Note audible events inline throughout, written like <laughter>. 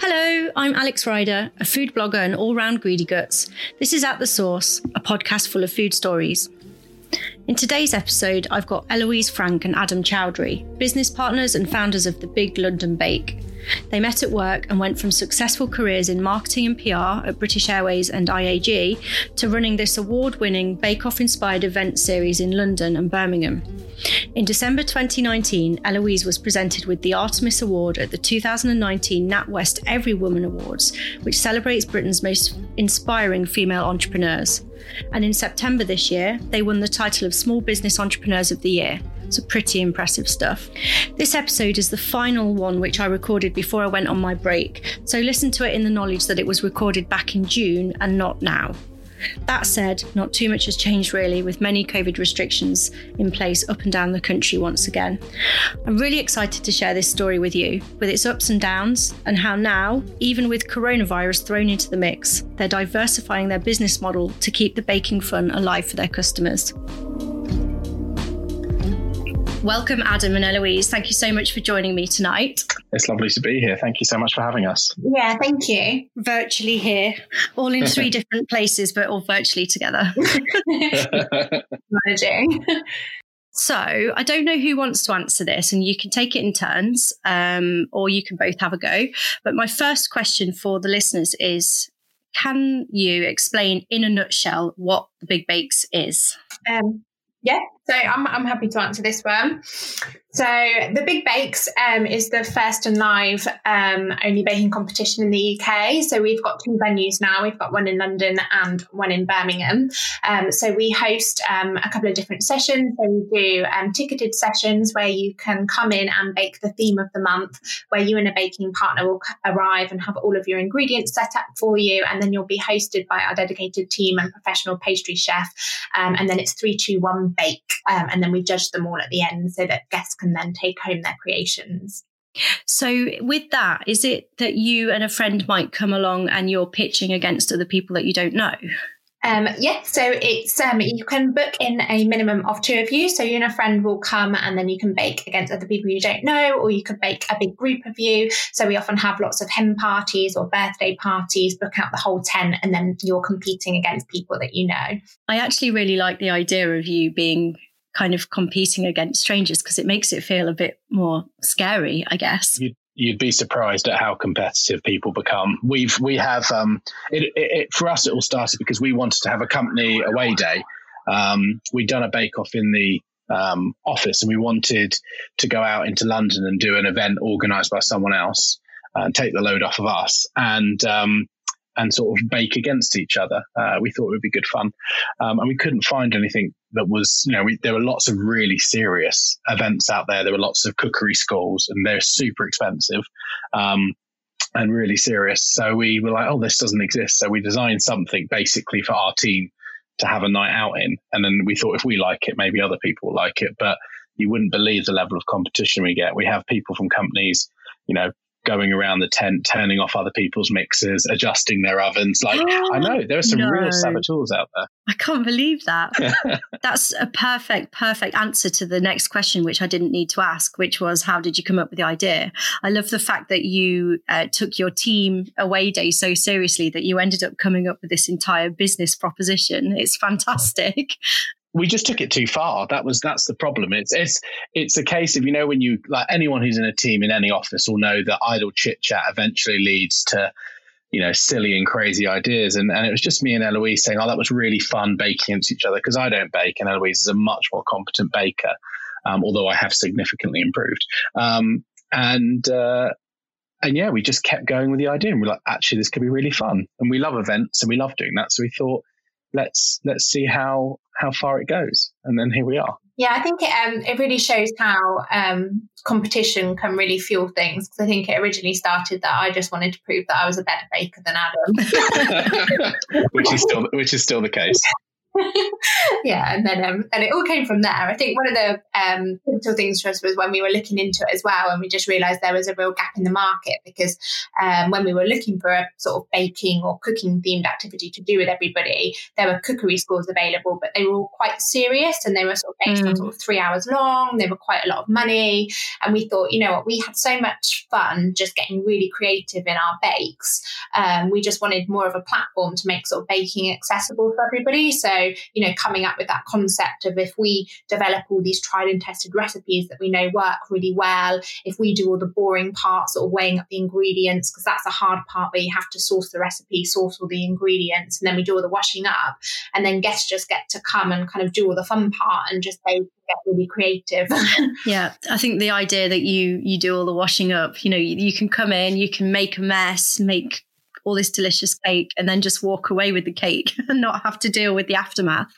Hello, I'm Alex Ryder, a food blogger and all round greedy guts. This is At the Source, a podcast full of food stories. In today's episode, I've got Eloise Frank and Adam Chowdhury, business partners and founders of the Big London Bake. They met at work and went from successful careers in marketing and PR at British Airways and IAG to running this award winning Bake Off inspired event series in London and Birmingham. In December 2019, Eloise was presented with the Artemis Award at the 2019 NatWest Every Woman Awards, which celebrates Britain's most inspiring female entrepreneurs. And in September this year, they won the title of Small Business Entrepreneurs of the Year. So, pretty impressive stuff. This episode is the final one which I recorded before I went on my break, so listen to it in the knowledge that it was recorded back in June and not now. That said, not too much has changed really, with many COVID restrictions in place up and down the country once again. I'm really excited to share this story with you, with its ups and downs, and how now, even with coronavirus thrown into the mix, they're diversifying their business model to keep the baking fun alive for their customers. Welcome, Adam and Eloise. Thank you so much for joining me tonight. It's lovely to be here. Thank you so much for having us. Yeah, thank you. Virtually here, all in three <laughs> different places, but all virtually together. <laughs> <laughs> Managing. So, I don't know who wants to answer this, and you can take it in turns, um, or you can both have a go. But my first question for the listeners is Can you explain in a nutshell what the Big Bakes is? Um, yeah, so I'm, I'm happy to answer this one. So the Big Bakes um, is the first and live um, only baking competition in the UK. So we've got two venues now. We've got one in London and one in Birmingham. Um, so we host um, a couple of different sessions. So we do um, ticketed sessions where you can come in and bake the theme of the month, where you and a baking partner will arrive and have all of your ingredients set up for you, and then you'll be hosted by our dedicated team and professional pastry chef. Um, and then it's three, two, one bake, and then we judge them all at the end so that guests can then take home their creations. So, with that, is it that you and a friend might come along and you're pitching against other people that you don't know? Um, yeah, so it's um, you can book in a minimum of two of you. So you and a friend will come, and then you can bake against other people you don't know, or you could bake a big group of you. So we often have lots of hen parties or birthday parties. Book out the whole ten, and then you're competing against people that you know. I actually really like the idea of you being kind of competing against strangers because it makes it feel a bit more scary, I guess. You'd, you'd be surprised at how competitive people become. We've we have um, it, it, it, for us. It all started because we wanted to have a company away day. Um, we'd done a bake off in the um, office, and we wanted to go out into London and do an event organised by someone else and take the load off of us. And um, and sort of bake against each other. Uh, we thought it would be good fun, um, and we couldn't find anything that was, you know, we, there were lots of really serious events out there. There were lots of cookery schools, and they're super expensive. Um, and really serious. So we were like, oh, this doesn't exist. So we designed something basically for our team to have a night out in. And then we thought if we like it, maybe other people will like it. But you wouldn't believe the level of competition we get. We have people from companies, you know, going around the tent, turning off other people's mixers, adjusting their ovens. Like, I know there are some <gasps> no. real saboteurs out there. I can't believe that. <laughs> That's a perfect, perfect answer to the next question, which I didn't need to ask, which was, how did you come up with the idea? I love the fact that you uh, took your team away day so seriously that you ended up coming up with this entire business proposition. It's <laughs> fantastic we just took it too far. That was that's the problem. It's it's it's a case of you know when you like anyone who's in a team in any office will know that idle chit chat eventually leads to you know silly and crazy ideas. And and it was just me and Eloise saying, oh, that was really fun baking into each other because I don't bake and Eloise is a much more competent baker, um, although I have significantly improved. Um, and uh, and yeah, we just kept going with the idea, and we're like, actually, this could be really fun, and we love events, and we love doing that. So we thought, let's let's see how how far it goes. And then here we are. Yeah i think it um it really shows how um competition can really fuel things. Because i think it originally started that i just wanted to prove that i was a better baker than adam. <laughs> Which is still which is still the case yeah, and then um, and it all came from there. I think one of the um, pivotal things for us was when we were looking into it as well, and we just realised there was a real gap in the market because um, when we were looking for a sort of baking or cooking themed activity to do with everybody, there were cookery schools available, but they were all quite serious and they were sort of based mm. on sort of three hours long. They were quite a lot of money, and we thought, you know what, we had so much fun just getting really creative in our bakes. Um, we just wanted more of a platform to make sort of baking accessible for everybody. So you know, coming up with that concept of if we develop all these tried and tested recipes that we know work really well, if we do all the boring parts or weighing up the ingredients, because that's a hard part where you have to source the recipe, source all the ingredients, and then we do all the washing up, and then guests just get to come and kind of do all the fun part and just say, get really creative. <laughs> yeah, I think the idea that you you do all the washing up, you know, you, you can come in, you can make a mess, make all this delicious cake and then just walk away with the cake <laughs> and not have to deal with the aftermath.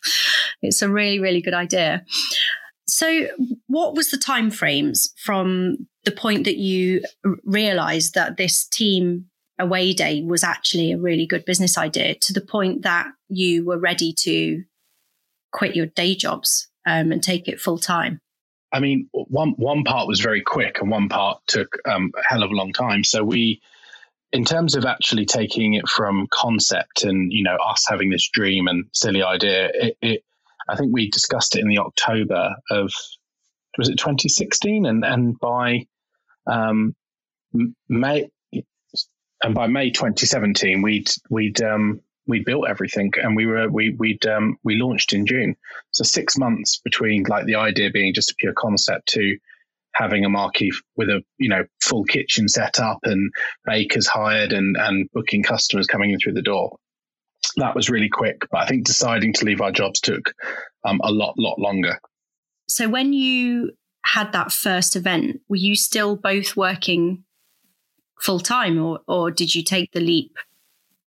It's a really, really good idea. So, what was the time frames from the point that you realized that this team away day was actually a really good business idea to the point that you were ready to quit your day jobs um, and take it full time? I mean, one one part was very quick, and one part took um, a hell of a long time. So we in terms of actually taking it from concept and you know us having this dream and silly idea, it, it I think we discussed it in the October of was it 2016, and and by um, May and by May 2017, we'd we'd um, we built everything and we were we we'd um, we launched in June. So six months between like the idea being just a pure concept to having a marquee with a you know full kitchen set up and bakers hired and and booking customers coming in through the door. That was really quick but i think deciding to leave our jobs took um, a lot lot longer. So when you had that first event were you still both working full time or or did you take the leap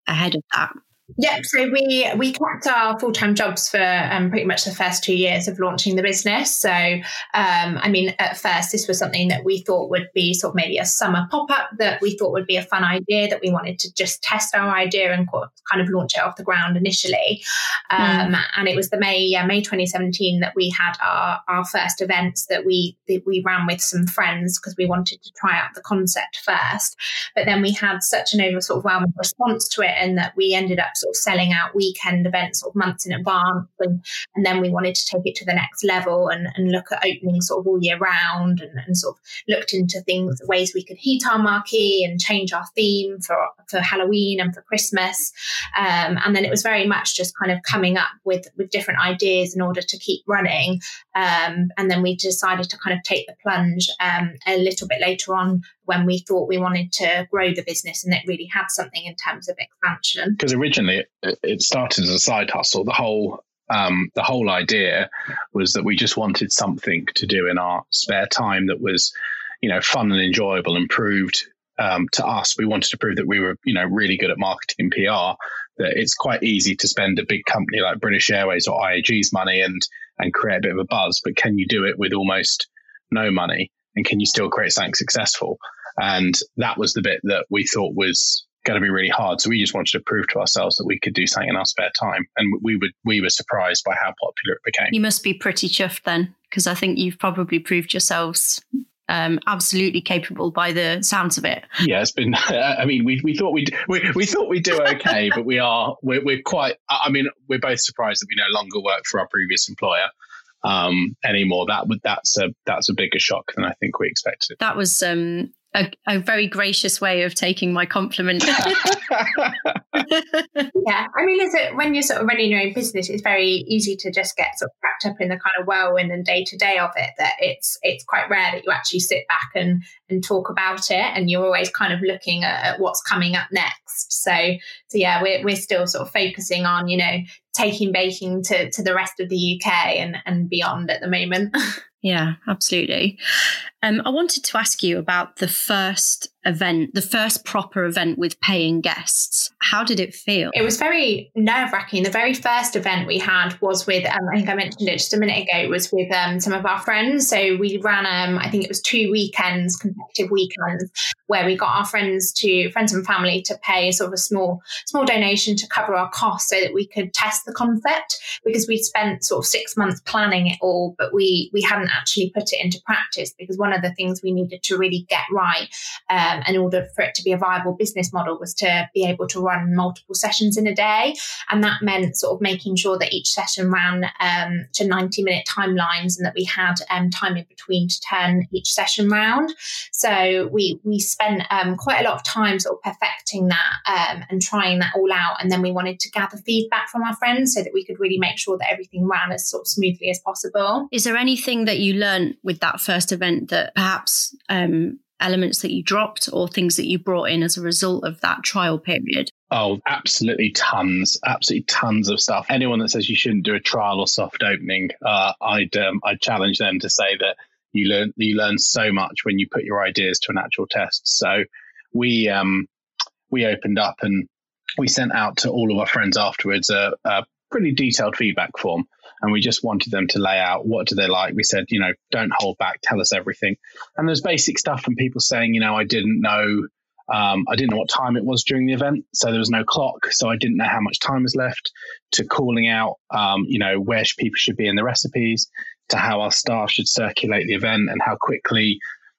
ahead of that Yep. So we we kept our full time jobs for um, pretty much the first two years of launching the business. So um, I mean, at first this was something that we thought would be sort of maybe a summer pop up that we thought would be a fun idea that we wanted to just test our idea and kind of launch it off the ground initially. Um, mm. And it was the May yeah, May 2017 that we had our our first events that we that we ran with some friends because we wanted to try out the concept first. But then we had such an over sort of overwhelming response to it, and that we ended up sort of selling out weekend events sort of months in advance. And, and then we wanted to take it to the next level and, and look at opening sort of all year round and, and sort of looked into things, ways we could heat our marquee and change our theme for, for Halloween and for Christmas. Um, and then it was very much just kind of coming up with, with different ideas in order to keep running. Um, and then we decided to kind of take the plunge um, a little bit later on when we thought we wanted to grow the business and it really had something in terms of expansion. Because originally it, started as a side hustle. The whole um, the whole idea was that we just wanted something to do in our spare time that was, you know, fun and enjoyable and proved um, to us. We wanted to prove that we were, you know, really good at marketing and PR. That it's quite easy to spend a big company like British Airways or IAG's money and and create a bit of a buzz, but can you do it with almost no money? And can you still create something successful? And that was the bit that we thought was going to be really hard. So we just wanted to prove to ourselves that we could do something in our spare time. And we would we were surprised by how popular it became. You must be pretty chuffed then, because I think you've probably proved yourselves um, absolutely capable by the sounds of it. Yeah, it's been. <laughs> I mean, we, we thought we'd we, we thought we'd do okay, but we are we're, we're quite. I mean, we're both surprised that we no longer work for our previous employer um, anymore. That would that's a that's a bigger shock than I think we expected. That was um, a, a, very gracious way of taking my compliment. <laughs> <laughs> yeah, I mean, is it when you're sort of running your own business, it's very easy to just get sort of wrapped up in the kind of whirlwind and day to day of it. That it's it's quite rare that you actually sit back and and talk about it, and you're always kind of looking at, at what's coming up next. So, so yeah, we're we're still sort of focusing on you know taking baking to to the rest of the UK and and beyond at the moment. <laughs> Yeah, absolutely. Um, I wanted to ask you about the first event, the first proper event with paying guests. How did it feel? It was very nerve wracking. The very first event we had was with, um, I think I mentioned it just a minute ago, was with um, some of our friends. So we ran, um, I think it was two weekends, consecutive weekends, where we got our friends to friends and family to pay sort of a small small donation to cover our costs so that we could test the concept because we'd spent sort of six months planning it all, but we we hadn't actually put it into practice because one of the things we needed to really get right um, in order for it to be a viable business model was to be able to run multiple sessions in a day, and that meant sort of making sure that each session ran um, to ninety minute timelines and that we had um, time in between to turn each session round. So we we spent um, quite a lot of time sort of perfecting that um, and trying that all out. And then we wanted to gather feedback from our friends so that we could really make sure that everything ran as sort of smoothly as possible. Is there anything that you learned with that first event that perhaps um, elements that you dropped or things that you brought in as a result of that trial period? Oh, absolutely tons, absolutely tons of stuff. Anyone that says you shouldn't do a trial or soft opening, uh, I'd um, I'd challenge them to say that you learn you learn so much when you put your ideas to an actual test. So we um, we opened up and we sent out to all of our friends afterwards a, a pretty detailed feedback form and we just wanted them to lay out what do they like we said you know don't hold back tell us everything and there's basic stuff from people saying you know i didn't know um, i didn't know what time it was during the event so there was no clock so i didn't know how much time was left to calling out um, you know where people should be in the recipes to how our staff should circulate the event and how quickly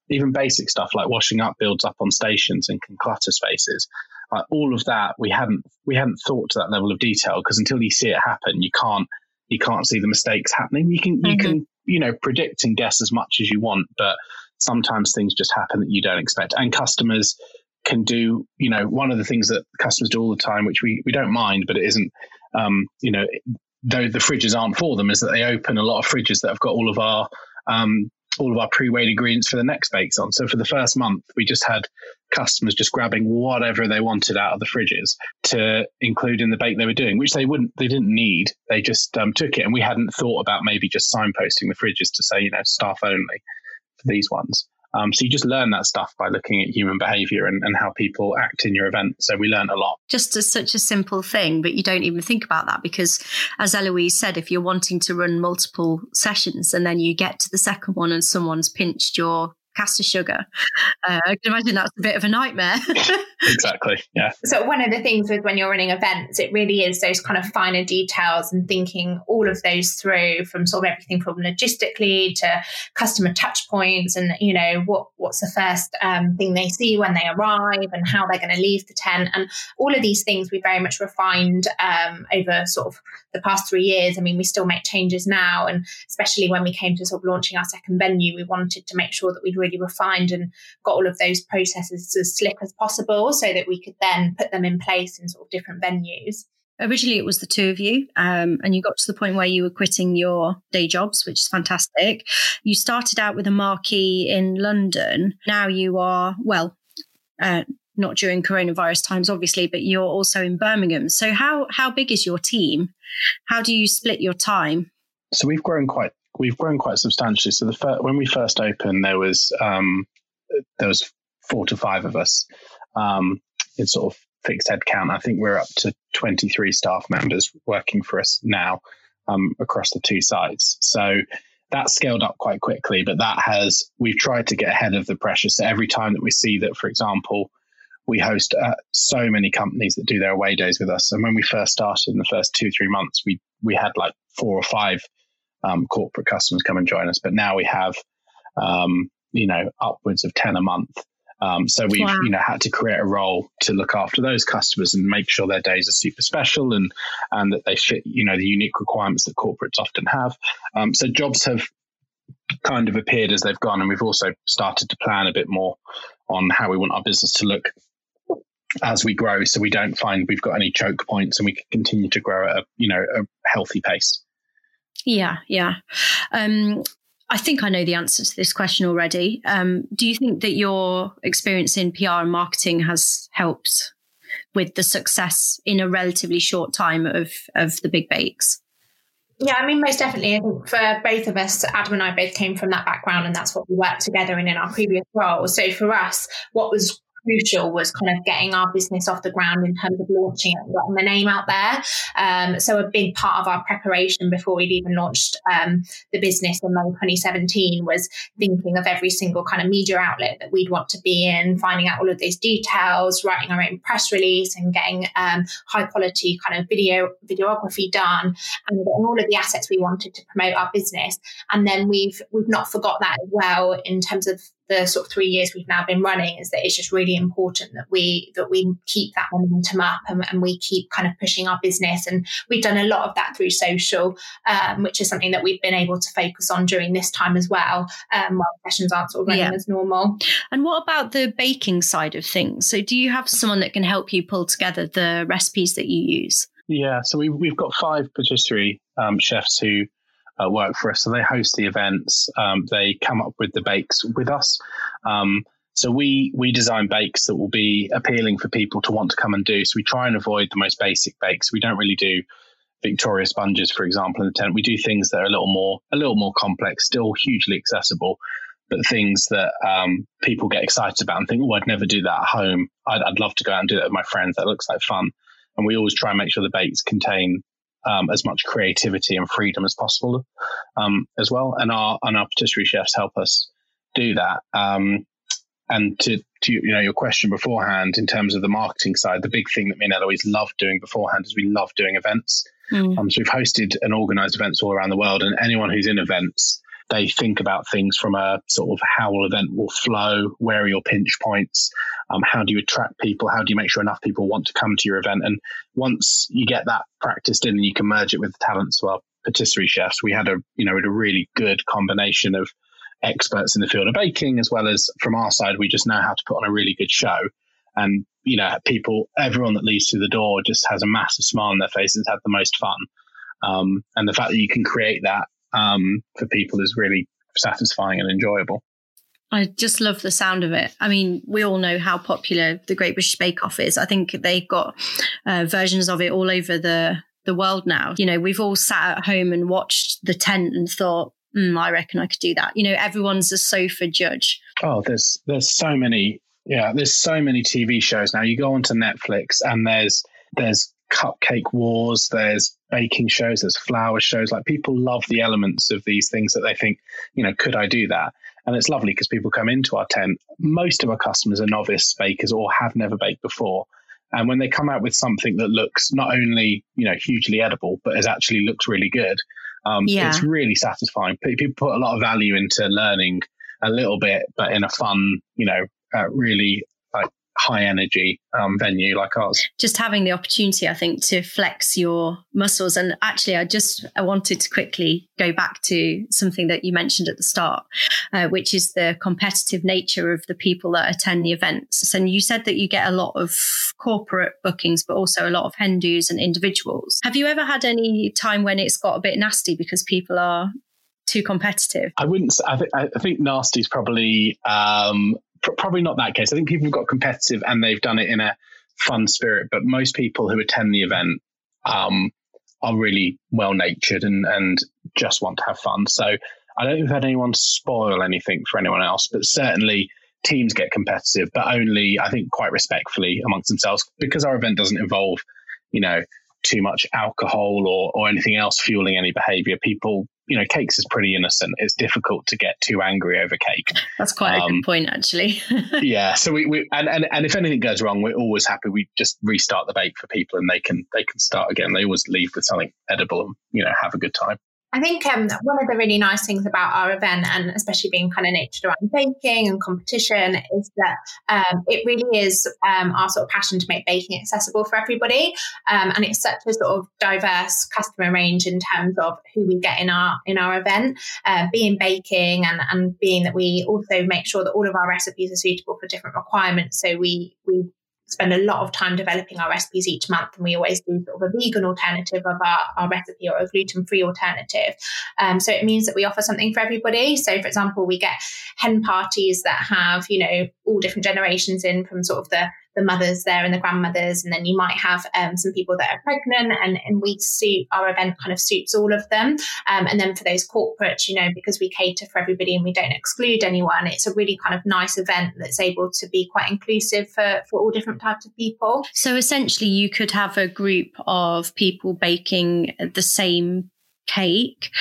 even basic stuff like washing up builds up on stations and can clutter spaces. Like all of that, we hadn't we hadn't thought to that level of detail because until you see it happen, you can't you can't see the mistakes happening. You can mm-hmm. you can you know predict and guess as much as you want, but sometimes things just happen that you don't expect. And customers can do you know one of the things that customers do all the time, which we we don't mind, but it isn't um, you know though the fridges aren't for them, is that they open a lot of fridges that have got all of our um, all of our pre-weighed ingredients for the next bakes on. So for the first month, we just had customers just grabbing whatever they wanted out of the fridges to include in the bake they were doing, which they wouldn't, they didn't need. They just um, took it, and we hadn't thought about maybe just signposting the fridges to say, you know, staff only for these ones. Um, so you just learn that stuff by looking at human behavior and, and how people act in your event. So we learned a lot. Just as such a simple thing, but you don't even think about that because, as Eloise said, if you're wanting to run multiple sessions and then you get to the second one and someone's pinched your caster sugar. Uh, I can imagine that's a bit of a nightmare. <laughs> exactly. Yeah. So one of the things with when you're running events, it really is those kind of finer details and thinking all of those through from sort of everything from logistically to customer touch points and you know what what's the first um, thing they see when they arrive and how they're going to leave the tent and all of these things we very much refined um, over sort of the past three years. I mean, we still make changes now, and especially when we came to sort of launching our second venue, we wanted to make sure that we'd really refined and got all of those processes as slick as possible so that we could then put them in place in sort of different venues. Originally, it was the two of you, um, and you got to the point where you were quitting your day jobs, which is fantastic. You started out with a marquee in London. Now you are, well, uh, not during coronavirus times, obviously, but you're also in Birmingham. So, how how big is your team? How do you split your time? So we've grown quite we've grown quite substantially. So the fir- when we first opened, there was um, there was four to five of us um, in sort of fixed head count. I think we're up to 23 staff members working for us now um, across the two sites. So that scaled up quite quickly, but that has we've tried to get ahead of the pressure. So every time that we see that, for example, we host uh, so many companies that do their away days with us, and when we first started in the first two three months, we we had like four or five um, corporate customers come and join us. But now we have, um, you know, upwards of 10 a month. Um, so we've, wow. you know, had to create a role to look after those customers and make sure their days are super special and, and that they fit, you know, the unique requirements that corporates often have. Um, so jobs have kind of appeared as they've gone. And we've also started to plan a bit more on how we want our business to look as we grow so we don't find we've got any choke points and we can continue to grow at a you know a healthy pace yeah, yeah. Um, I think I know the answer to this question already. Um, do you think that your experience in PR and marketing has helped with the success in a relatively short time of of the big bakes? Yeah, I mean, most definitely. I think for both of us, Adam and I both came from that background, and that's what we worked together in in our previous roles. So for us, what was crucial was kind of getting our business off the ground in terms of launching it, getting the name out there. Um, so a big part of our preparation before we'd even launched um, the business in May 2017 was thinking of every single kind of media outlet that we'd want to be in, finding out all of those details, writing our own press release, and getting um, high quality kind of video videography done, and getting all of the assets we wanted to promote our business. And then we've we've not forgot that as well in terms of the sort of three years we've now been running is that it's just really important that we that we keep that momentum up and, and we keep kind of pushing our business. And we've done a lot of that through social um, which is something that we've been able to focus on during this time as well um, while sessions aren't sort of running yeah. as normal. And what about the baking side of things? So do you have someone that can help you pull together the recipes that you use? Yeah so we, we've got five patisserie um, chefs who uh, work for us. So they host the events. Um, they come up with the bakes with us. Um, so we we design bakes that will be appealing for people to want to come and do. So we try and avoid the most basic bakes. We don't really do Victoria sponges, for example, in the tent. We do things that are a little more a little more complex, still hugely accessible, but things that um, people get excited about and think, "Oh, I'd never do that at home. I'd, I'd love to go out and do that with my friends. That looks like fun." And we always try and make sure the bakes contain um, as much creativity and freedom as possible um, as well. And our and our patisserie chefs help us do that. Um, and to, to you know your question beforehand in terms of the marketing side, the big thing that me and Eloise love doing beforehand is we love doing events. Mm. Um, so we've hosted and organised events all around the world, and anyone who's in events they think about things from a sort of how will event will flow, where are your pinch points, um, how do you attract people, how do you make sure enough people want to come to your event. And once you get that practiced in and you can merge it with the talents of our patisserie chefs, we had a you know a really good combination of experts in the field of baking as well as from our side we just know how to put on a really good show. And you know people everyone that leaves through the door just has a massive smile on their faces had the most fun. Um, and the fact that you can create that um, for people is really satisfying and enjoyable. I just love the sound of it. I mean, we all know how popular the Great British Bake Off is. I think they've got uh, versions of it all over the the world now. You know, we've all sat at home and watched the tent and thought, mm, I reckon I could do that. You know, everyone's a sofa judge. Oh, there's there's so many. Yeah, there's so many TV shows now. You go onto Netflix and there's there's cupcake wars, there's baking shows, there's flower shows. Like people love the elements of these things that they think, you know, could I do that? And it's lovely because people come into our tent. Most of our customers are novice bakers or have never baked before. And when they come out with something that looks not only, you know, hugely edible, but as actually looks really good, um, yeah. it's really satisfying. People put a lot of value into learning a little bit, but in a fun, you know, uh, really high energy um, venue like ours. Just having the opportunity, I think, to flex your muscles. And actually, I just I wanted to quickly go back to something that you mentioned at the start, uh, which is the competitive nature of the people that attend the events. And you said that you get a lot of corporate bookings, but also a lot of hen dos and individuals. Have you ever had any time when it's got a bit nasty because people are too competitive? I wouldn't. I, th- I think nasty is probably um, probably not that case. I think people have got competitive and they've done it in a fun spirit, but most people who attend the event um, are really well natured and, and just want to have fun. So I don't think we've had anyone spoil anything for anyone else, but certainly teams get competitive, but only I think quite respectfully amongst themselves because our event doesn't involve, you know, too much alcohol or, or anything else fueling any behavior. People you know, cakes is pretty innocent. It's difficult to get too angry over cake. That's quite um, a good um, point, actually. <laughs> yeah. So we, we and, and and if anything goes wrong, we're always happy. We just restart the bake for people, and they can they can start again. They always leave with something edible and you know have a good time. I think um, one of the really nice things about our event, and especially being kind of natured around baking and competition, is that um, it really is um, our sort of passion to make baking accessible for everybody. Um, and it's such a sort of diverse customer range in terms of who we get in our in our event, uh, being baking and and being that we also make sure that all of our recipes are suitable for different requirements. So we we spend a lot of time developing our recipes each month, and we always do sort of a vegan alternative of our, our recipe or a gluten free alternative. Um, so it means that we offer something for everybody. So, for example, we get hen parties that have, you know, all different generations in from sort of the the the mothers there and the grandmothers, and then you might have um, some people that are pregnant, and, and we suit our event kind of suits all of them. Um, and then for those corporates, you know, because we cater for everybody and we don't exclude anyone, it's a really kind of nice event that's able to be quite inclusive for, for all different types of people. So essentially, you could have a group of people baking the same cake,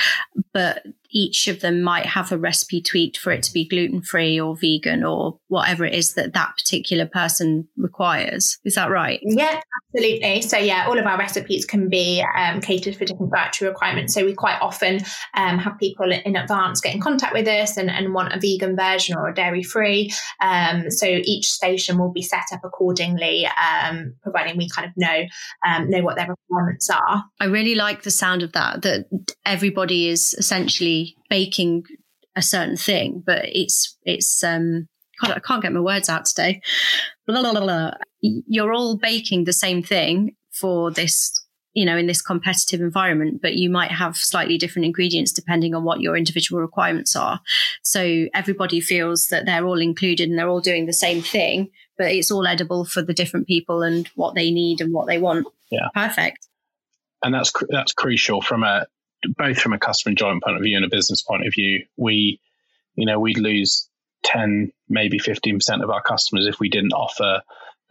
but each of them might have a recipe tweaked for it to be gluten free or vegan or whatever it is that that particular person requires. Is that right? Yeah, absolutely. So, yeah, all of our recipes can be um, catered for different dietary requirements. So, we quite often um, have people in advance get in contact with us and, and want a vegan version or a dairy free. Um, so, each station will be set up accordingly, um, providing we kind of know um, know what their requirements are. I really like the sound of that. That everybody is essentially baking a certain thing, but it's it's um God, I can't get my words out today. Blah, blah, blah, You're all baking the same thing for this, you know, in this competitive environment, but you might have slightly different ingredients depending on what your individual requirements are. So everybody feels that they're all included and they're all doing the same thing, but it's all edible for the different people and what they need and what they want. Yeah. Perfect. And that's that's crucial from a both from a customer enjoyment point of view and a business point of view, we, you know, we'd lose 10, maybe 15% of our customers if we didn't offer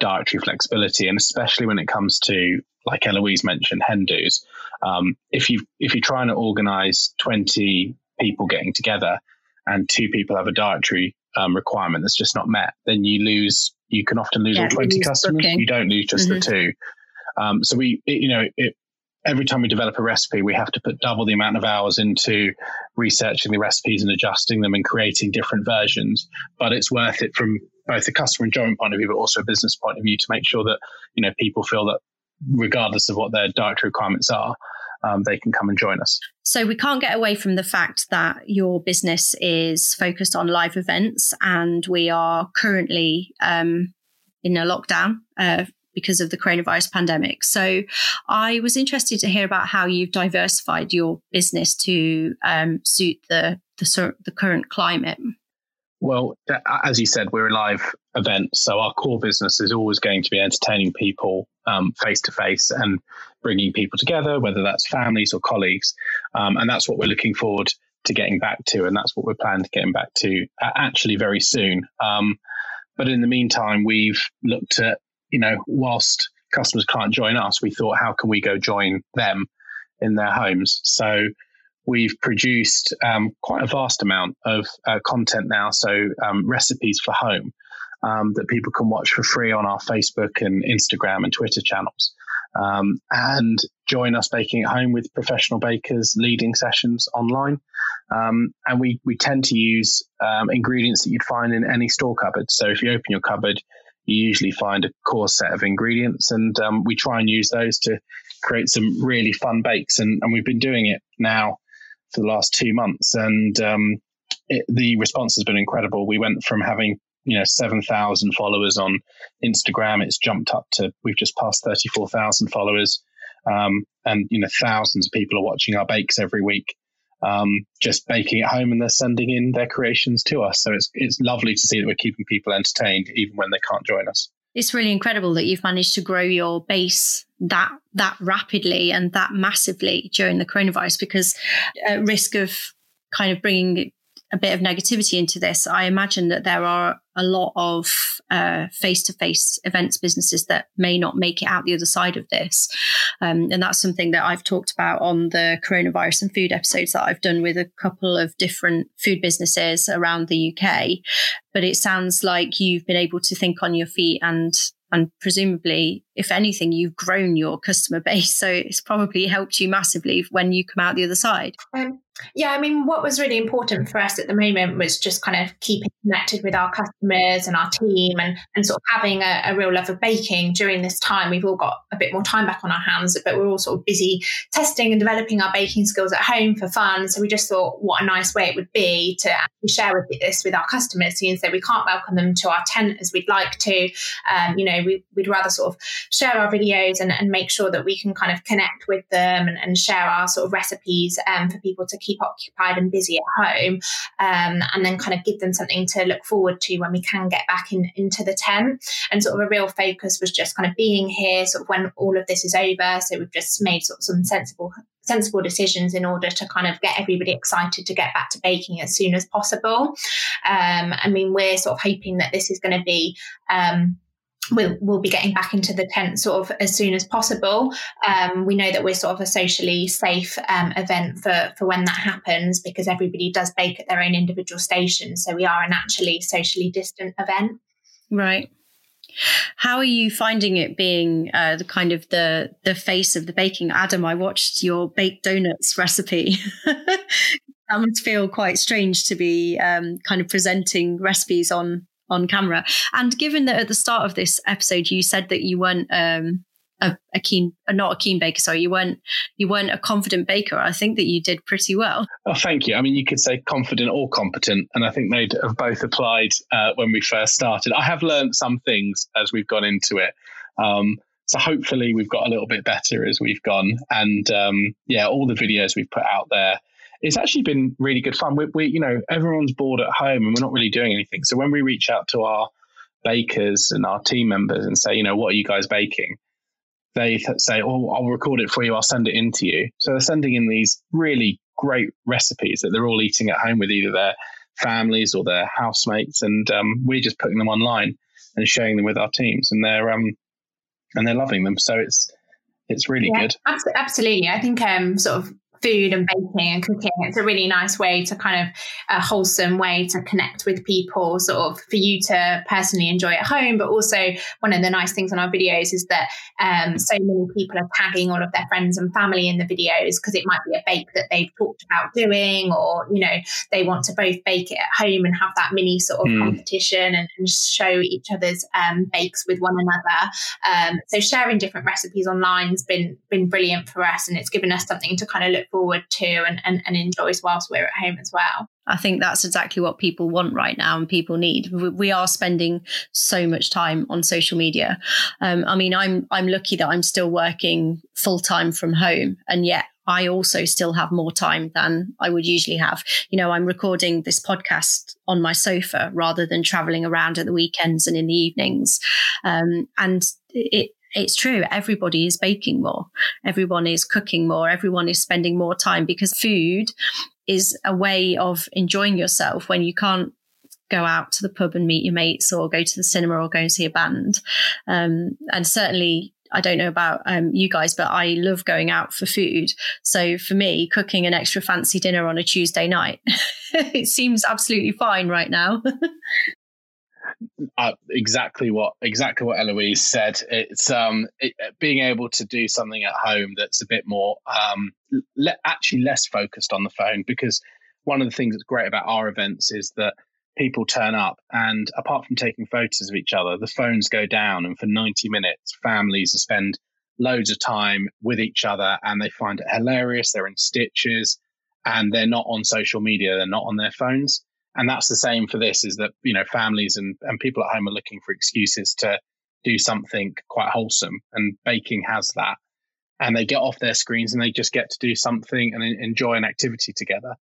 dietary flexibility. And especially when it comes to, like Eloise mentioned, hen dos. Um, if you if you're trying to organize 20 people getting together and two people have a dietary um, requirement that's just not met, then you lose. You can often lose yeah, all 20 customers. Booking. You don't lose just mm-hmm. the two. Um, so we, it, you know, it, every time we develop a recipe, we have to put double the amount of hours into researching the recipes and adjusting them and creating different versions. But it's worth it from both a customer enjoyment point of view, but also a business point of view to make sure that, you know, people feel that regardless of what their dietary requirements are, um, they can come and join us. So we can't get away from the fact that your business is focused on live events and we are currently um, in a lockdown uh, because of the coronavirus pandemic. So I was interested to hear about how you've diversified your business to um, suit the, the, the current climate. Well, as you said, we're a live event, so our core business is always going to be entertaining people face to face and bringing people together, whether that's families or colleagues, um, and that's what we're looking forward to getting back to, and that's what we're planning to getting back to uh, actually very soon. Um, but in the meantime, we've looked at you know, whilst customers can't join us, we thought, how can we go join them in their homes? So we've produced um, quite a vast amount of uh, content now. So um, recipes for home um, that people can watch for free on our Facebook and Instagram and Twitter channels. Um, and join us baking at home with professional bakers leading sessions online. Um, and we, we tend to use um, ingredients that you'd find in any store cupboard. So if you open your cupboard, you usually find a core set of ingredients, and um, we try and use those to create some really fun bakes. And, and we've been doing it now for the last two months, and um, it, the response has been incredible. We went from having you know 7,000 followers on Instagram, it's jumped up to we've just passed 34,000 followers, um, and you know thousands of people are watching our bakes every week um, just baking at home and they're sending in their creations to us. So it's it's lovely to see that we're keeping people entertained even when they can't join us. It's really incredible that you've managed to grow your base that that rapidly and that massively during the coronavirus because at risk of kind of bringing a bit of negativity into this, I imagine that there are a lot of face to face events businesses that may not make it out the other side of this. Um, and that's something that I've talked about on the coronavirus and food episodes that I've done with a couple of different food businesses around the UK. But it sounds like you've been able to think on your feet and and presumably if anything you've grown your customer base so it's probably helped you massively when you come out the other side um, yeah, I mean, what was really important for us at the moment was just kind of keeping connected with our customers and our team and, and sort of having a, a, real love of baking during this time. We've all got a bit more time back on our hands, but we're all sort of busy testing and developing our baking skills at home for fun. So we just thought what a nice way it would be to actually share with this with our customers. So we can't welcome them to our tent as we'd like to. Um, you know, we, would rather sort of share our videos and, and make sure that we can kind of connect with them and, and share our sort of recipes um, for people to keep occupied and busy at home. Um, and then kind of give them something to look forward to when we can get back in, into the tent. And sort of a real focus was just kind of being here sort of when all of this is over. So we've just made sort of some sensible sensible decisions in order to kind of get everybody excited to get back to baking as soon as possible. Um, I mean, we're sort of hoping that this is going to be. Um, We'll, we'll be getting back into the tent sort of as soon as possible. Um, we know that we're sort of a socially safe um, event for, for when that happens because everybody does bake at their own individual station. So we are a naturally socially distant event. Right. How are you finding it being uh, the kind of the the face of the baking? Adam, I watched your baked donuts recipe. <laughs> that must feel quite strange to be um, kind of presenting recipes on on camera. And given that at the start of this episode you said that you weren't um, a, a keen, not a keen baker. Sorry, you weren't you weren't a confident baker. I think that you did pretty well. Oh, thank you. I mean, you could say confident or competent, and I think they'd have both applied uh, when we first started. I have learned some things as we've gone into it. Um, so hopefully we've got a little bit better as we've gone. And um, yeah, all the videos we've put out there, it's actually been really good fun. We, we, you know, everyone's bored at home and we're not really doing anything. So when we reach out to our bakers and our team members and say, you know, what are you guys baking? they say, "Oh, I'll record it for you. I'll send it in to you." So they're sending in these really great recipes that they're all eating at home with either their families or their housemates, and um, we're just putting them online and sharing them with our teams, and they're um, and they're loving them. So it's it's really yeah, good. Absolutely, I think um, sort of food and baking and cooking. It's a really nice way to kind of a wholesome way to connect with people, sort of for you to personally enjoy at home. But also, one of the nice things on our videos is that um, so many people are tagging all of their friends and family in the videos because it might be a bake that they've talked about doing, or you know, they want to both bake it at home and have that mini sort of mm. competition and, and, show each other's um, bakes with one another. Um, so sharing different recipes online has been been brilliant for us, and it's given us something to kind of look forward to and, and, and enjoys whilst we're at home as well. I think that's exactly what people want right now and people need. We are spending so much time on social media. Um, I mean, I'm I'm lucky that I'm still working full time from home, and yet I also still have more time than I would usually have. You know, I'm recording this podcast on my sofa rather than traveling around at the weekends and in the evenings, um, and it it's true. Everybody is baking more. Everyone is cooking more. Everyone is spending more time because food is a way of enjoying yourself when you can't go out to the pub and meet your mates or go to the cinema or go and see a band. Um, and certainly, I don't know about um, you guys, but I love going out for food. So for me, cooking an extra fancy dinner on a Tuesday night, <laughs> it seems absolutely fine right now. <laughs> uh, exactly what exactly what Eloise said. It's um, it, being able to do something at home that's a bit more um, le- actually less focused on the phone because one of the things that's great about our events is that people turn up and apart from taking photos of each other, the phones go down and for 90 minutes families spend loads of time with each other and they find it hilarious. They're in stitches and they're not on social media. They're not on their phones and that's the same for this is that you know families and, and people at home are looking for excuses to do something quite wholesome and baking has that. And they get off their screens and they just get to do something and enjoy an activity together.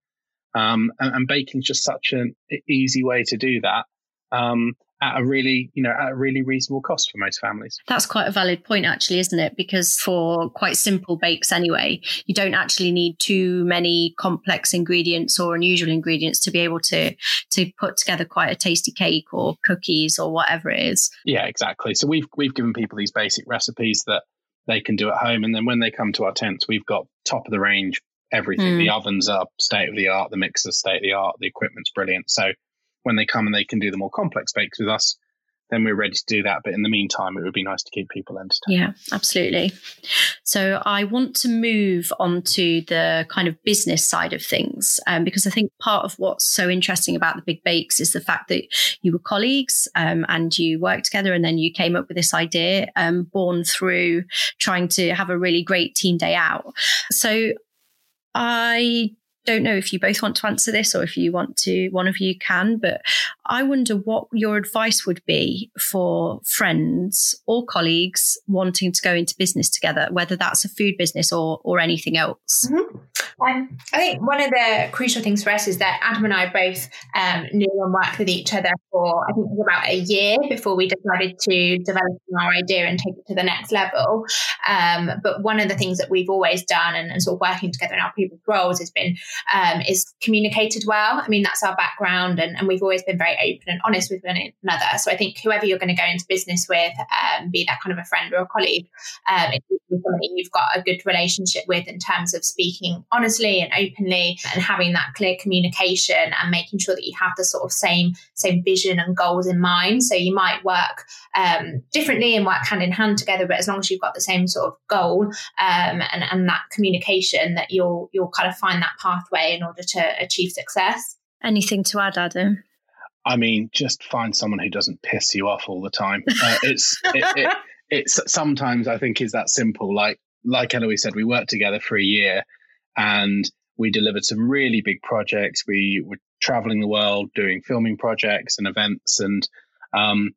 Um, and, and baking is just such an easy way to do that. Um, at a really, you know, at a really reasonable cost for most families. That's quite a valid point, actually, isn't it? Because for quite simple bakes, anyway, you don't actually need too many complex ingredients or unusual ingredients to be able to to put together quite a tasty cake or cookies or whatever it is. Yeah, exactly. So we've we've given people these basic recipes that they can do at home, and then when they come to our tents, we've got top of the range everything. Mm. The ovens are state of the art, the mixers state of the art, the equipment's brilliant. So when they come and they can do the more complex bakes with us, then we're ready to do that. But in the meantime, it would be nice to keep people entertained. Yeah, absolutely. So I want to move on to the kind of business side of things um, because I think part of what's so interesting about the Big Bakes is the fact that you were colleagues um, and you worked together and then you came up with this idea um, born through trying to have a really great team day out. So I don't know if you both want to answer this or if you want to, one of you can, but I wonder what your advice would be for friends or colleagues wanting to go into business together, whether that's a food business or, or anything else. Mm-hmm. Um, I think one of the crucial things for us is that Adam and I both um, knew and worked with each other for, I think it was about a year before we decided to develop our idea and take it to the next level. Um, but one of the things that we've always done and, and, sort of working together in our previous roles has been um, is communicated well. I mean, that's our background and, and, we've always been very open and honest with one another. So I think whoever you're going to go into business with, um, be that kind of a friend or a colleague, um, somebody you've got a good relationship with in terms of speaking honestly and openly and having that clear communication and making sure that you have the sort of same same vision and goals in mind. So you might work um, differently and work hand in hand together, but as long as you've got the same sort of goal um, and, and that communication, that you'll you'll kind of find that pathway in order to achieve success. Anything to add, Adam? I mean, just find someone who doesn't piss you off all the time. Uh, it's <laughs> it, it, it's sometimes I think is that simple. Like like Eloise said, we worked together for a year, and we delivered some really big projects. We were traveling the world doing filming projects and events, and um,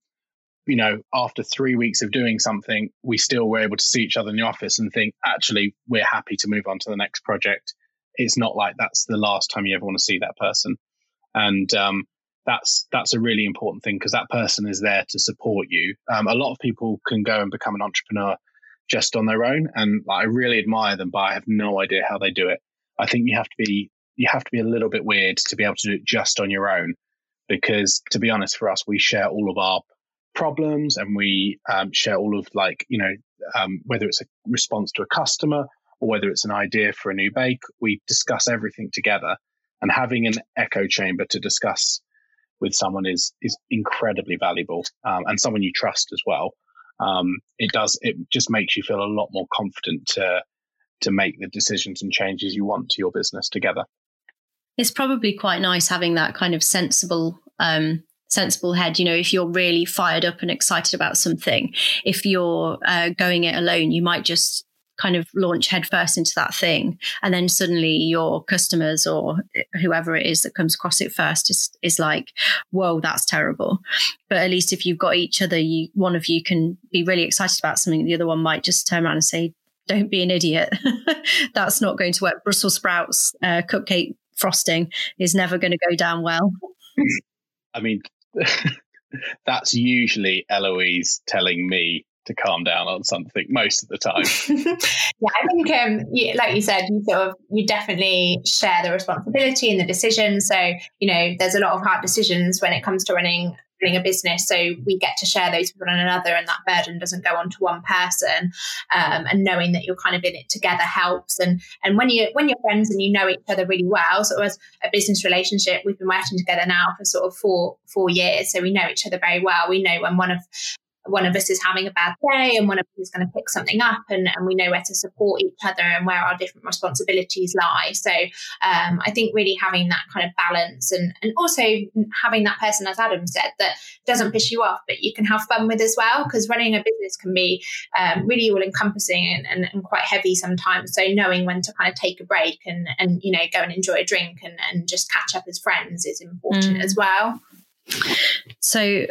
you know, after three weeks of doing something, we still were able to see each other in the office and think, actually, we're happy to move on to the next project. It's not like that's the last time you ever want to see that person, and um, that's that's a really important thing because that person is there to support you. Um, a lot of people can go and become an entrepreneur just on their own, and like, I really admire them, but I have no idea how they do it. I think you have to be you have to be a little bit weird to be able to do it just on your own, because to be honest, for us, we share all of our problems and we um, share all of like you know um, whether it's a response to a customer or whether it's an idea for a new bake, we discuss everything together. And having an echo chamber to discuss with someone is is incredibly valuable um, and someone you trust as well. Um, it does it just makes you feel a lot more confident to to make the decisions and changes you want to your business together. It's probably quite nice having that kind of sensible um, sensible head. You know, if you're really fired up and excited about something, if you're uh, going it alone, you might just kind of launch headfirst into that thing. And then suddenly your customers or whoever it is that comes across it first is is like whoa that's terrible. But at least if you've got each other you one of you can be really excited about something the other one might just turn around and say don't be an idiot. <laughs> That's not going to work. Brussels sprouts uh, cupcake frosting is never going to go down well. <laughs> I mean <laughs> that's usually eloise telling me to calm down on something most of the time. <laughs> yeah, I think, um, you, like you said, you sort of you definitely share the responsibility and the decision. So you know, there's a lot of hard decisions when it comes to running running a business. So we get to share those with one another, and that burden doesn't go on to one person. Um, and knowing that you're kind of in it together helps. And and when you when you're friends and you know each other really well, so as a business relationship, we've been working together now for sort of four four years, so we know each other very well. We know when one of one of us is having a bad day and one of us is going to pick something up and, and we know where to support each other and where our different responsibilities lie. So um, I think really having that kind of balance and, and also having that person, as Adam said, that doesn't piss you off, but you can have fun with as well, because running a business can be um, really all encompassing and, and, and, quite heavy sometimes. So knowing when to kind of take a break and, and you know, go and enjoy a drink and, and just catch up as friends is important mm. as well. So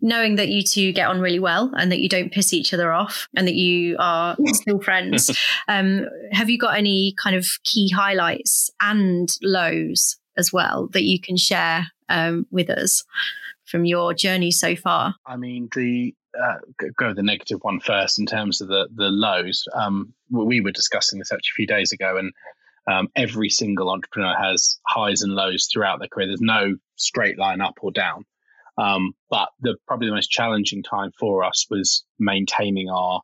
knowing that you two get on really well and that you don't piss each other off and that you are still <laughs> friends, um, have you got any kind of key highlights and lows as well that you can share um, with us from your journey so far? I mean, the uh, go the negative one first in terms of the the lows. Um, we were discussing this actually a few days ago, and um, every single entrepreneur has highs and lows throughout their career. There's no straight line up or down. Um, but the probably the most challenging time for us was maintaining our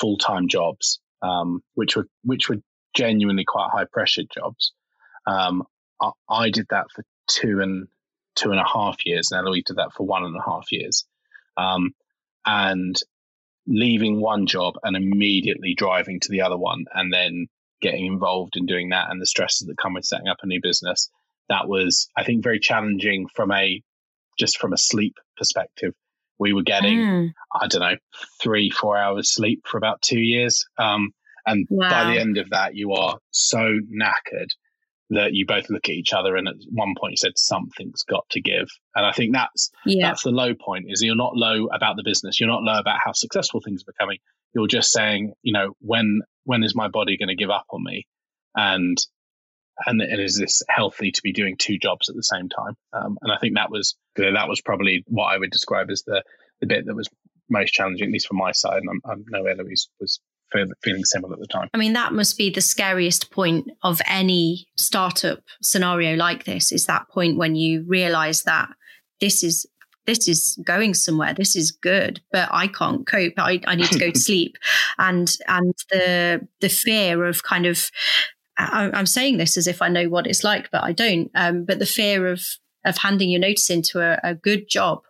full time jobs, um, which were which were genuinely quite high pressure jobs. Um, I, I, did that for two and two and a half years, and Eloise did that for one and a half years. Um, and leaving one job and immediately driving to the other one, and then getting involved in doing that, and the stresses that come with setting up a new business. That was, I think, very challenging from a just from a sleep perspective. We were getting, mm. I don't know, three, four hours sleep for about two years. Um, and wow. by the end of that, you are so knackered that you both look at each other and at one point you said something's got to give and i think that's Yeah. that's the low point is you're not low about the business you're not low about how successful things are becoming you're just saying you know when when is my body going to give up on me? And and, and is this healthy to be doing two jobs at the same time. Um, and i think that was that was probably what i would describe as the the bit that was most challenging at least from my side. And I'm, I know Eloise was feeling similar at the time. I mean, that must be the scariest point of any startup scenario like this is that point when you realize that this is this is going somewhere this is good but i can't cope i, I need to go to <laughs> sleep and and the the fear of kind of I, i'm saying this as if i know what it's like but i don't um, but the fear of of handing your notice into a, a good job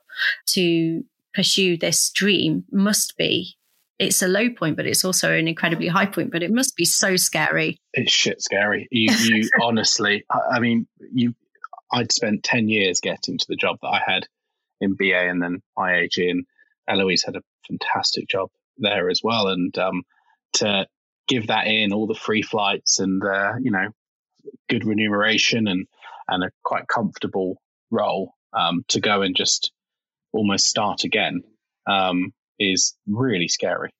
to pursue this dream must be it's a low point, but it's also an incredibly high point. But it must be so scary. it's shit scary. You, you <laughs> honestly, I, I mean, you, I'd spent 10 years getting to the job that I had in BA and then IAG and Eloise had a fantastic job there as well. And, um, to give that in all the free flights and, uh, you know, good remuneration and, and a quite comfortable role, um, to go and just almost start again, um, is really scary.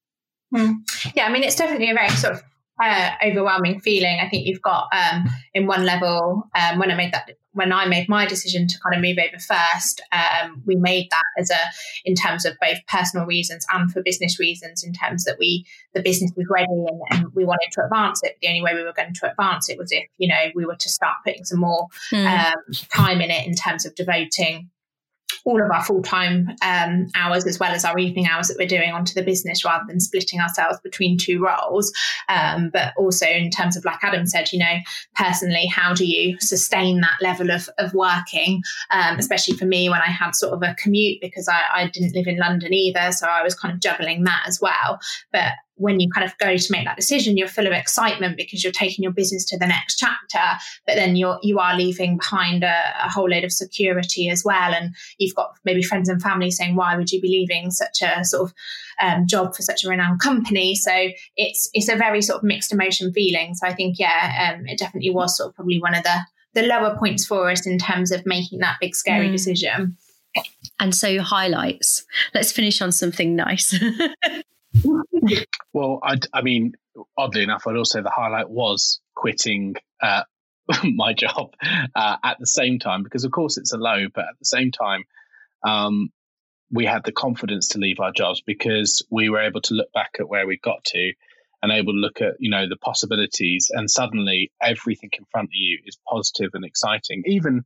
Yeah, I mean, it's definitely a very sort of uh, overwhelming feeling. I think you've got um, in one level um, when I made that when I made my decision to kind of move over first, um, we made that as a in terms of both personal reasons and for business reasons. In terms that we the business was ready and, and we wanted to advance it. The only way we were going to advance it was if you know we were to start putting some more Mm. um, time in it in terms of devoting all of our full time um, hours as well as our evening hours that we're doing onto the business rather than splitting ourselves between two roles. Um, but also, in terms of, like Adam said, you know, personally, how do you sustain that level of, of working, um, especially for me when I had sort of a commute because I, I didn't live in London either. So I was kind of juggling that as well. But when you kind of go to make that decision, you're full of excitement because you're taking your business to the next chapter, but then you're you are leaving behind a, a whole load of security as well. And you've got maybe friends and family saying, "Why would you be leaving such a sort of um, job for such a renowned company?" So it's it's a very sort of mixed emotion feeling. So I think yeah, um, it definitely was sort of probably one of the the lower points for us in terms of making that big scary Mm. decision. And so highlights. Let's finish on something nice. <laughs> <laughs> Well, I, I mean, oddly enough, I'd also say the highlight was quitting uh, <laughs> my job uh, at the same time, because of course it's a low, but at the same time, um, we had the confidence to leave our jobs because we were able to look back at where we got to and able to look at, you know, the possibilities and suddenly everything in front of you is positive and exciting. Even,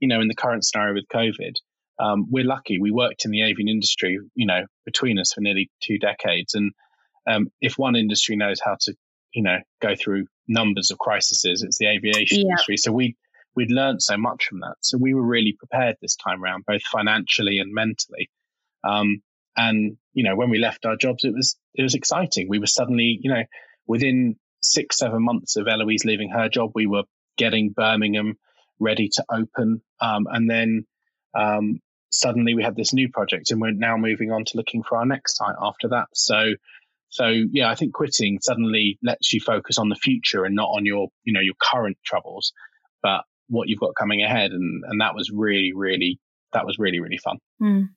you know, in the current scenario with COVID, um, we're lucky. We worked in the avian industry, you know, between us for nearly two decades. And um, if one industry knows how to, you know, go through numbers of crises, it's the aviation Yeah. industry. So we we'd learned so much from that. So we were really prepared this time around, both financially and mentally. Um, and you know, when we left our jobs, it was it was exciting. We were suddenly, you know, within six seven months of Eloise leaving her job, we were getting Birmingham ready to open, um, and then um, suddenly we had this new project, and we're now moving on to looking for our next site after that. So. So yeah, I think quitting suddenly lets you focus on the future and not on your, you know, your current troubles, but what you've got coming ahead. And and that was really, really, that was really, really fun. Mm.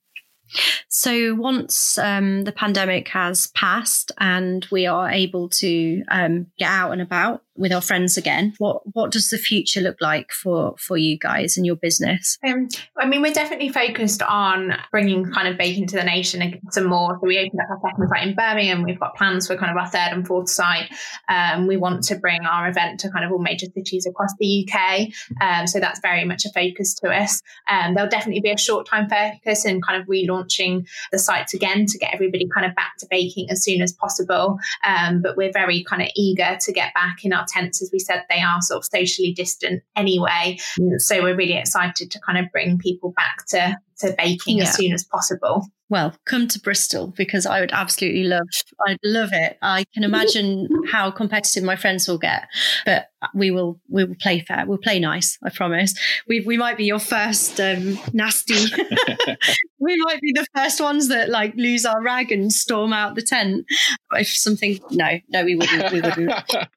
So once um, the pandemic has passed and we are able to um, get out and about with our friends again, what what does the future look like for for you guys and your business? Um, I mean, we're definitely focused on bringing kind of bacon to the nation and some more. So we opened up our second site in Birmingham. We've got plans for kind of our third and fourth site. Um, we want to bring our event to kind of all major cities across the UK. Um, so that's very much a focus to us. Um, there'll definitely be a short time focus in kind of relaunching the sites again to get everybody kind of back to baking as soon as possible. Um, but we're very kind of eager to get back in our tents. As we said, they are sort of socially distant anyway. So we're really excited to kind of bring people back to, to baking Yeah. as soon as possible. Well, come to Bristol because I would absolutely love. I'd love it. I can imagine how competitive my friends will get, but we will. We will play fair. We'll play nice. I promise. We we might be your first um, nasty. <laughs> we might be the first ones that like lose our rag and storm out the tent. If something, no, no, we wouldn't. We wouldn't. <laughs>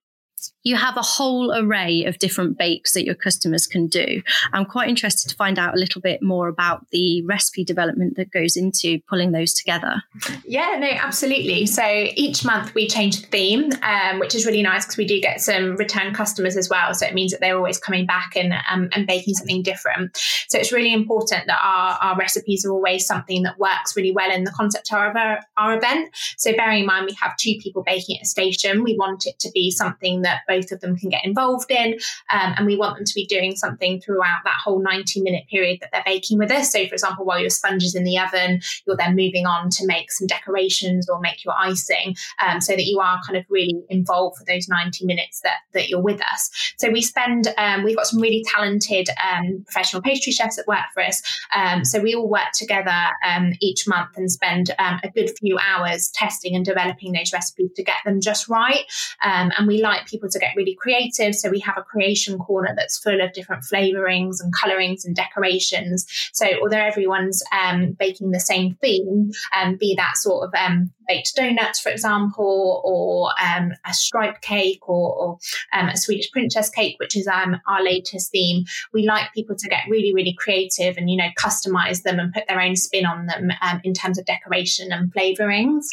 you have a whole array of different bakes that your customers can do. I'm quite interested to find out a little bit more about the recipe development that goes into pulling those together. Yeah, no, absolutely. So each month we change the theme, um, which is really nice because we do get some return customers as well. So it means that they're always coming back and, um, and baking something different. So it's really important that our, our recipes are always something that works really well in the concept of our, our event. So bearing in mind we have two people baking at a station, we want it to be something that both of them can get involved in. Um, and we want them to be doing something throughout that whole 90 minute period that they're baking with us. So, for example, while your sponge is in the oven, you're then moving on to make some decorations or make your icing um, so that you are kind of really involved for those 90 minutes that, that you're with us. So, we spend, um, we've got some really talented um, professional pastry chefs that work for us. Um, so, we all work together um, each month and spend a good few hours testing and developing those recipes to get them just right. and we like people to get really creative. So we have a creation corner that's full of different flavorings and colorings and decorations. So although everyone's um, baking the same theme, um, be that sort of um, baked donuts, for example, or um, a stripe cake or, or um, a Swedish princess cake, which is um, our latest theme. We like people to get really, really creative and, you know, customize them and put their own spin on them um, in terms of decoration and flavorings.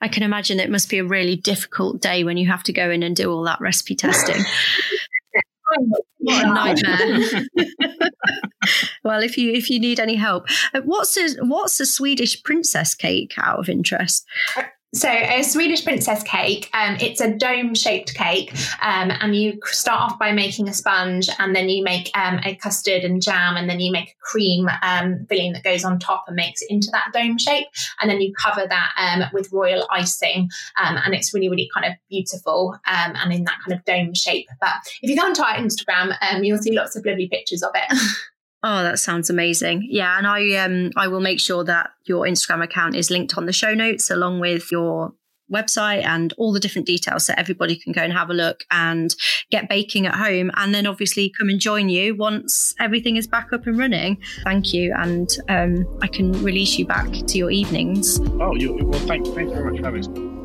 I can imagine it must be a really difficult day when you have to go in and do all that recipe testing. <laughs> what a nightmare. <laughs> well, if you if you need any help, uh, what's a what's a Swedish princess cake out of interest? So a Swedish princess cake, um, it's a dome-shaped cake, um, and you start off by making a sponge, and then you make um, a custard and jam, and then you make a cream um, filling that goes on top and makes it into that dome shape, and then you cover that um, with royal icing, um, and it's really, really kind of beautiful and in that kind of dome shape. But if you go onto our Instagram, you'll see lots of lovely pictures of it. <laughs> Oh, that sounds amazing. Yeah, and I um I will make sure that your Instagram account is linked on the show notes along with your website and all the different details so everybody can go and have a look and get baking at home and then obviously come and join you once everything is back up and running. Thank you and um, i can release you back to your evenings. Oh you well thank, thank you very much for having me